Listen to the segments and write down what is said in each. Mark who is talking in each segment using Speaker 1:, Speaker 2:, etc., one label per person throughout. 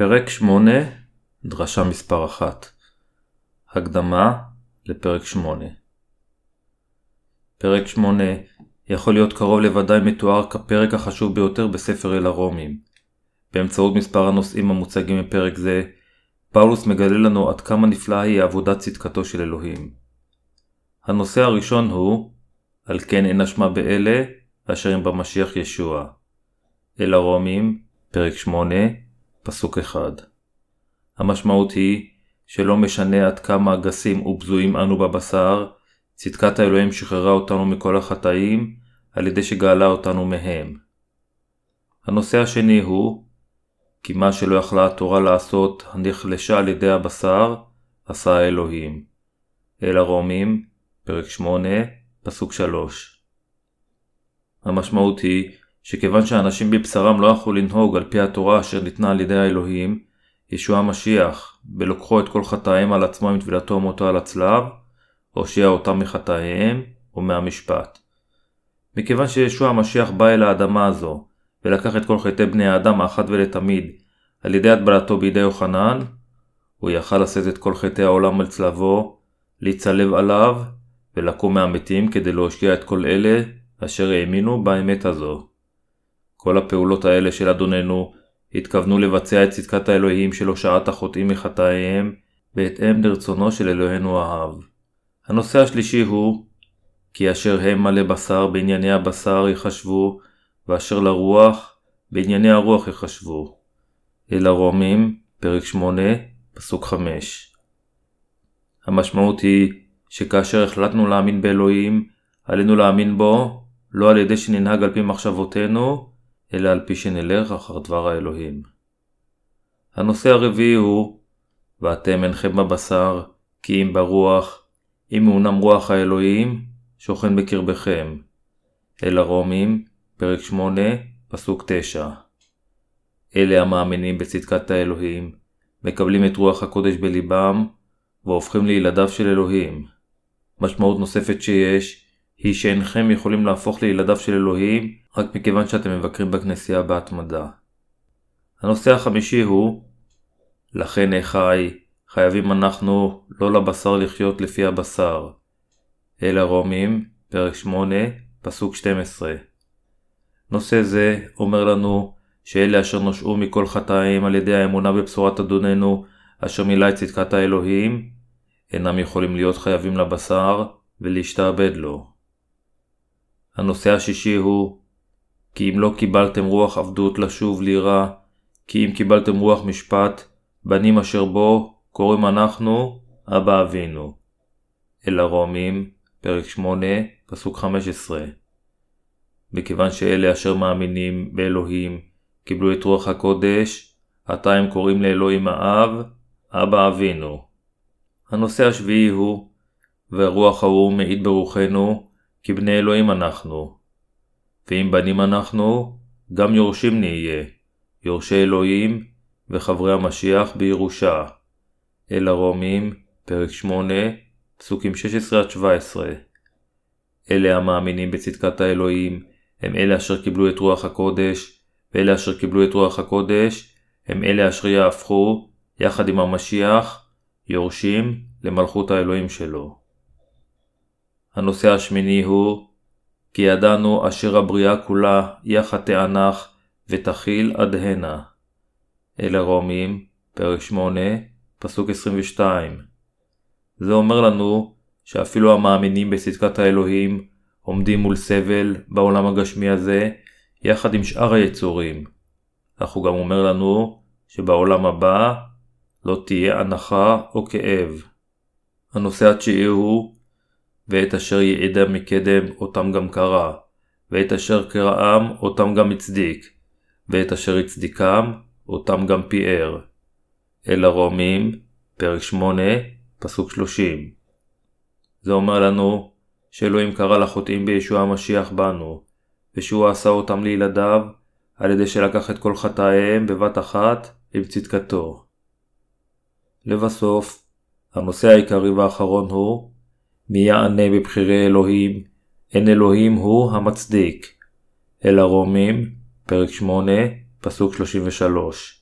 Speaker 1: פרק 8, דרשה מספר 1 הקדמה לפרק 8 פרק 8 יכול להיות קרוב לוודאי מתואר כפרק החשוב ביותר בספר אל הרומים. באמצעות מספר הנושאים המוצגים בפרק זה, פאולוס מגלה לנו עד כמה נפלאה היא עבודת צדקתו של אלוהים. הנושא הראשון הוא על כן אין אשמה באלה אשר הם במשיח ישוע. אל הרומים, פרק 8, פסוק 1. המשמעות היא שלא משנה עד כמה גסים ובזויים אנו בבשר, צדקת האלוהים שחררה אותנו מכל החטאים על ידי שגאלה אותנו מהם. הנושא השני הוא כי מה שלא יכלה התורה לעשות נחלשה על ידי הבשר, עשה האלוהים. אל הרומים, פרק 8, פסוק 3. המשמעות היא שכיוון שאנשים בבשרם לא יכלו לנהוג על פי התורה אשר ניתנה על ידי האלוהים, ישוע המשיח, בלוקחו את כל חטאיהם על עצמו עם טבילתו ומותו על הצלב, הושיע אותם מחטאיהם ומהמשפט. מכיוון שישוע המשיח בא אל האדמה הזו, ולקח את כל חטאי בני האדם האחת ולתמיד, על ידי הטבלתו בידי יוחנן, הוא יכל לשאת את כל חטאי העולם על צלבו, להצלב עליו, ולקום מהמתים כדי להושיע את כל אלה אשר האמינו באמת הזו. כל הפעולות האלה של אדוננו התכוונו לבצע את צדקת האלוהים של הושעת החוטאים מחטאיהם בהתאם לרצונו של אלוהינו האב. הנושא השלישי הוא כי אשר הם מלא בשר בענייני הבשר יחשבו, ואשר לרוח בענייני הרוח יחשבו. אל הרומים, פרק 8, פסוק 5. המשמעות היא שכאשר החלטנו להאמין באלוהים, עלינו להאמין בו לא על ידי שננהג על פי מחשבותינו, אלא על פי שנלך אחר דבר האלוהים. הנושא הרביעי הוא ואתם אינכם בבשר, כי אם ברוח, אם מעונם רוח האלוהים, שוכן בקרבכם. אל הרומים, פרק 8, פסוק 9. אלה המאמינים בצדקת האלוהים, מקבלים את רוח הקודש בליבם, והופכים לילדיו של אלוהים. משמעות נוספת שיש, היא שאינכם יכולים להפוך לילדיו של אלוהים רק מכיוון שאתם מבקרים בכנסייה בהתמדה. הנושא החמישי הוא לכן אחי, חייבים אנחנו לא לבשר לחיות לפי הבשר. אל הרומים, פרק 8, פסוק 12. נושא זה אומר לנו שאלה אשר נושעו מכל חטאים על ידי האמונה בבשורת אדוננו, אשר מילא את צדקת האלוהים, אינם יכולים להיות חייבים לבשר ולהשתעבד לו. הנושא השישי הוא כי אם לא קיבלתם רוח עבדות לשוב ליראה, כי אם קיבלתם רוח משפט, בנים אשר בו, קוראים אנחנו, אבא אבינו. אל הרומים, פרק 8, פסוק 15. מכיוון שאלה אשר מאמינים באלוהים, קיבלו את רוח הקודש, עתה הם קוראים לאלוהים האב, אבא אבינו. הנושא השביעי הוא, והרוח ההוא מעיד ברוחנו, כי בני אלוהים אנחנו. ואם בנים אנחנו, גם יורשים נהיה, יורשי אלוהים וחברי המשיח בירושה. אל הרומים, פרק 8, פסוקים 16-17. אלה המאמינים בצדקת האלוהים, הם אלה אשר קיבלו את רוח הקודש, ואלה אשר קיבלו את רוח הקודש, הם אלה אשר יהפכו, יחד עם המשיח, יורשים למלכות האלוהים שלו. הנושא השמיני הוא כי ידענו אשר הבריאה כולה יחד תענך ותכיל עד הנה. אל הרומים, פרק 8, פסוק 22. זה אומר לנו שאפילו המאמינים בצדקת האלוהים עומדים מול סבל בעולם הגשמי הזה יחד עם שאר היצורים. אך הוא גם אומר לנו שבעולם הבא לא תהיה הנחה או כאב. הנושא התשיעי הוא ואת אשר יעדה מקדם אותם גם קרא, ואת אשר קראם אותם גם הצדיק, ואת אשר הצדיקם אותם גם פיאר. אל הרומים, פרק 8, פסוק 30. זה אומר לנו שאלוהים קרא לחוטאים בישוע המשיח בנו, ושהוא עשה אותם לילדיו, על ידי שלקח את כל חטאיהם בבת אחת עם צדקתו. לבסוף, הנושא העיקרי והאחרון הוא מי יענה בבחירי אלוהים, אין אלוהים הוא המצדיק. אל הרומים, פרק 8, פסוק 33.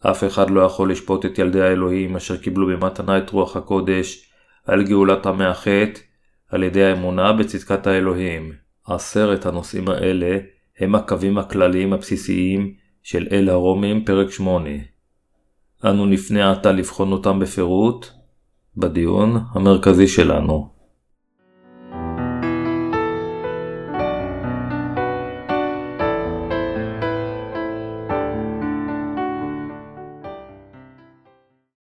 Speaker 1: אף אחד לא יכול לשפוט את ילדי האלוהים אשר קיבלו במתנה את רוח הקודש על גאולת עמי החטא על ידי האמונה בצדקת האלוהים. עשרת הנושאים האלה הם הקווים הכלליים הבסיסיים של אל הרומים פרק 8. אנו נפנה עתה לבחון אותם בפירוט בדיון המרכזי שלנו.